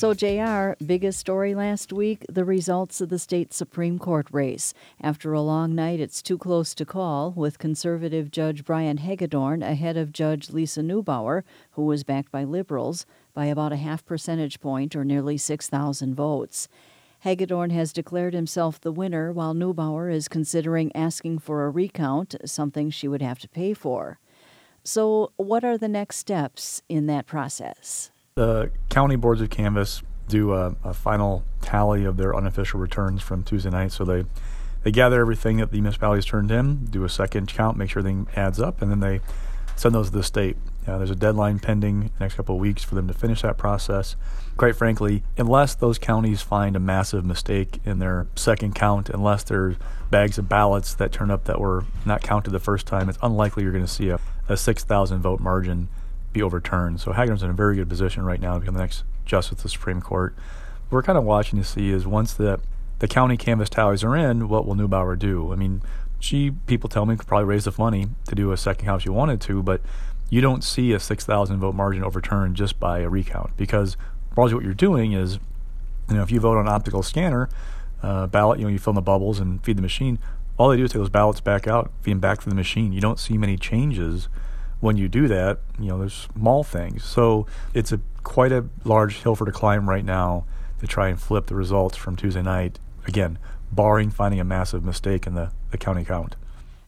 So, JR, biggest story last week the results of the state Supreme Court race. After a long night, it's too close to call, with conservative Judge Brian Hagedorn ahead of Judge Lisa Neubauer, who was backed by liberals, by about a half percentage point or nearly 6,000 votes. Hagedorn has declared himself the winner, while Neubauer is considering asking for a recount, something she would have to pay for. So, what are the next steps in that process? The county boards of canvass do a, a, final tally of their unofficial returns from Tuesday night. So they they gather everything that the municipalities turned in, do a second count, make sure everything adds up, and then they send those to the state. Uh, there's a deadline pending the next couple of weeks for them to finish that process. Quite frankly, unless those counties find a massive mistake in their second count, unless there's bags of ballots that turn up that were not counted the first time, it's unlikely you're going to see a, a 6,000 vote margin be overturned. So Hagedorn's in a very good position right now to become the next justice of the Supreme Court. What we're kind of watching to see is once the the county canvass tallies are in, what will Neubauer do? I mean, she people tell me could probably raise the money to do a second count if she wanted to, but you don't see a six thousand vote margin overturned just by a recount because probably what you're doing is, you know, if you vote on optical scanner uh, ballot, you know, you fill in the bubbles and feed the machine. All they do is take those ballots back out, feed them back to the machine. You don't see many changes when you do that, you know, there's small things. So it's a quite a large hill for to climb right now to try and flip the results from Tuesday night. Again, barring finding a massive mistake in the, the county count.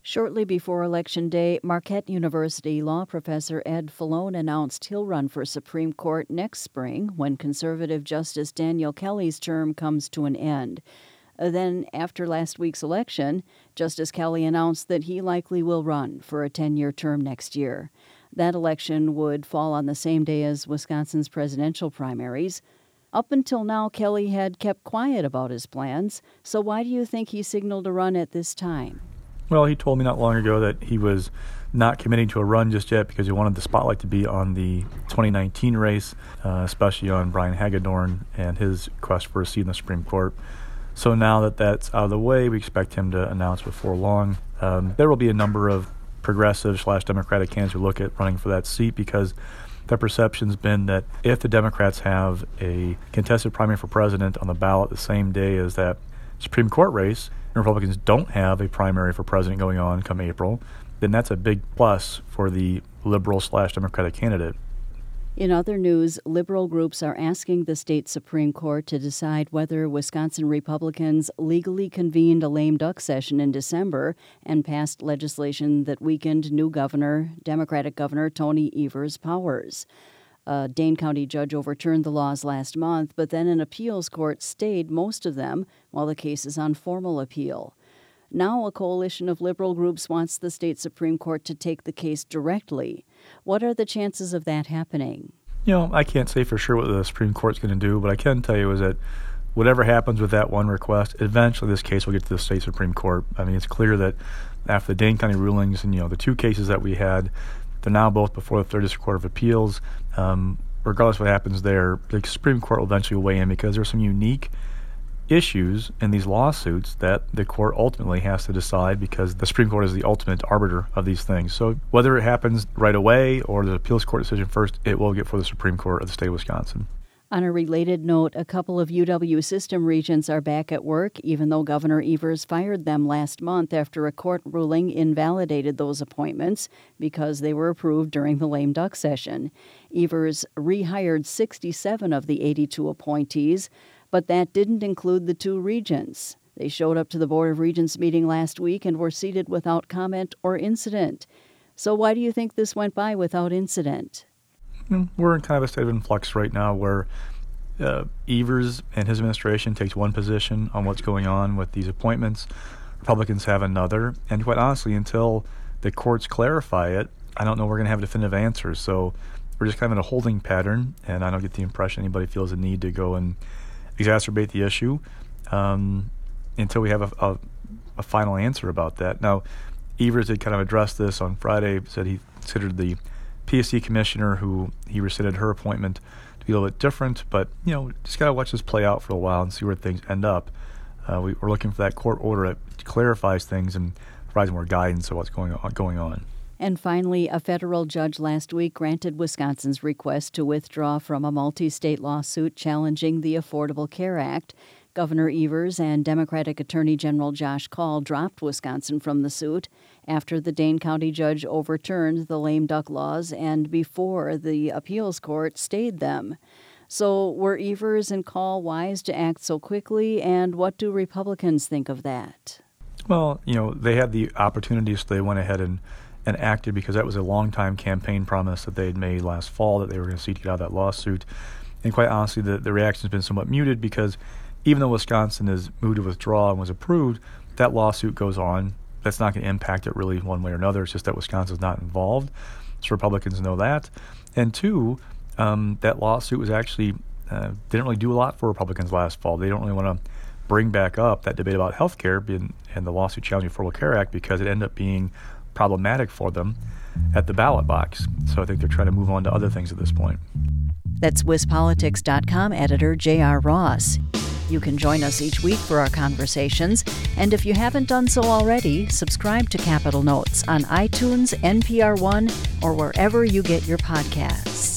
Shortly before Election Day, Marquette University law professor Ed Fallone announced he'll run for Supreme Court next spring when conservative Justice Daniel Kelly's term comes to an end. Uh, then, after last week's election, Justice Kelly announced that he likely will run for a 10 year term next year. That election would fall on the same day as Wisconsin's presidential primaries. Up until now, Kelly had kept quiet about his plans, so why do you think he signaled a run at this time? Well, he told me not long ago that he was not committing to a run just yet because he wanted the spotlight to be on the 2019 race, uh, especially on Brian Hagedorn and his quest for a seat in the Supreme Court. So now that that's out of the way, we expect him to announce before long. Um, there will be a number of progressive slash Democratic candidates who look at running for that seat because the perception's been that if the Democrats have a contested primary for president on the ballot the same day as that Supreme Court race, and Republicans don't have a primary for president going on come April, then that's a big plus for the liberal slash Democratic candidate. In other news, liberal groups are asking the state Supreme Court to decide whether Wisconsin Republicans legally convened a lame duck session in December and passed legislation that weakened new governor, Democratic Governor Tony Evers' powers. A Dane County judge overturned the laws last month, but then an appeals court stayed most of them while the case is on formal appeal. Now, a coalition of liberal groups wants the state Supreme Court to take the case directly. What are the chances of that happening? You know, I can't say for sure what the Supreme Court's going to do, but I can tell you is that whatever happens with that one request, eventually this case will get to the state Supreme Court. I mean, it's clear that after the Dane County rulings and, you know, the two cases that we had, they're now both before the Third District Court of Appeals. Um, regardless of what happens there, the Supreme Court will eventually weigh in because there's some unique issues in these lawsuits that the court ultimately has to decide because the Supreme Court is the ultimate arbiter of these things. So whether it happens right away or the appeals court decision first, it will get for the Supreme Court of the state of Wisconsin. On a related note, a couple of UW system regents are back at work, even though Governor Evers fired them last month after a court ruling invalidated those appointments because they were approved during the lame duck session. Evers rehired 67 of the 82 appointees, but that didn't include the two regents. They showed up to the Board of Regents meeting last week and were seated without comment or incident. So, why do you think this went by without incident? We're in kind of a state of influx right now where uh, Evers and his administration takes one position on what's going on with these appointments. Republicans have another. And quite honestly, until the courts clarify it, I don't know we're going to have definitive answers. So we're just kind of in a holding pattern. And I don't get the impression anybody feels a need to go and exacerbate the issue um, until we have a, a, a, final answer about that. Now, Evers did kind of address this on Friday, said he considered the PSC commissioner who he rescinded her appointment to be a little bit different, but you know, just gotta watch this play out for a while and see where things end up. Uh, we, are looking for that court order that clarifies things and provides more guidance of what's going on. Going on. And finally, a federal judge last week granted Wisconsin's request to withdraw from a multi state lawsuit challenging the Affordable Care Act. Governor Evers and Democratic Attorney General Josh Kaul dropped Wisconsin from the suit after the Dane County judge overturned the lame duck laws and before the appeals court stayed them. So, were Evers and Kaul wise to act so quickly, and what do Republicans think of that? Well, you know, they had the opportunity, so they went ahead and, and acted because that was a long time campaign promise that they had made last fall that they were going to seek to get out of that lawsuit. And quite honestly, the, the reaction has been somewhat muted because even though Wisconsin has moved to withdraw and was approved, that lawsuit goes on. That's not going to impact it really one way or another. It's just that Wisconsin's not involved. So Republicans know that. And two, um, that lawsuit was actually uh, didn't really do a lot for Republicans last fall. They don't really want to bring back up that debate about health care and the lawsuit challenging the Affordable Care Act because it ended up being problematic for them at the ballot box. So I think they're trying to move on to other things at this point. That's WisPolitics.com editor J.R. Ross. You can join us each week for our conversations, and if you haven't done so already, subscribe to Capitol Notes on iTunes, NPR One, or wherever you get your podcasts.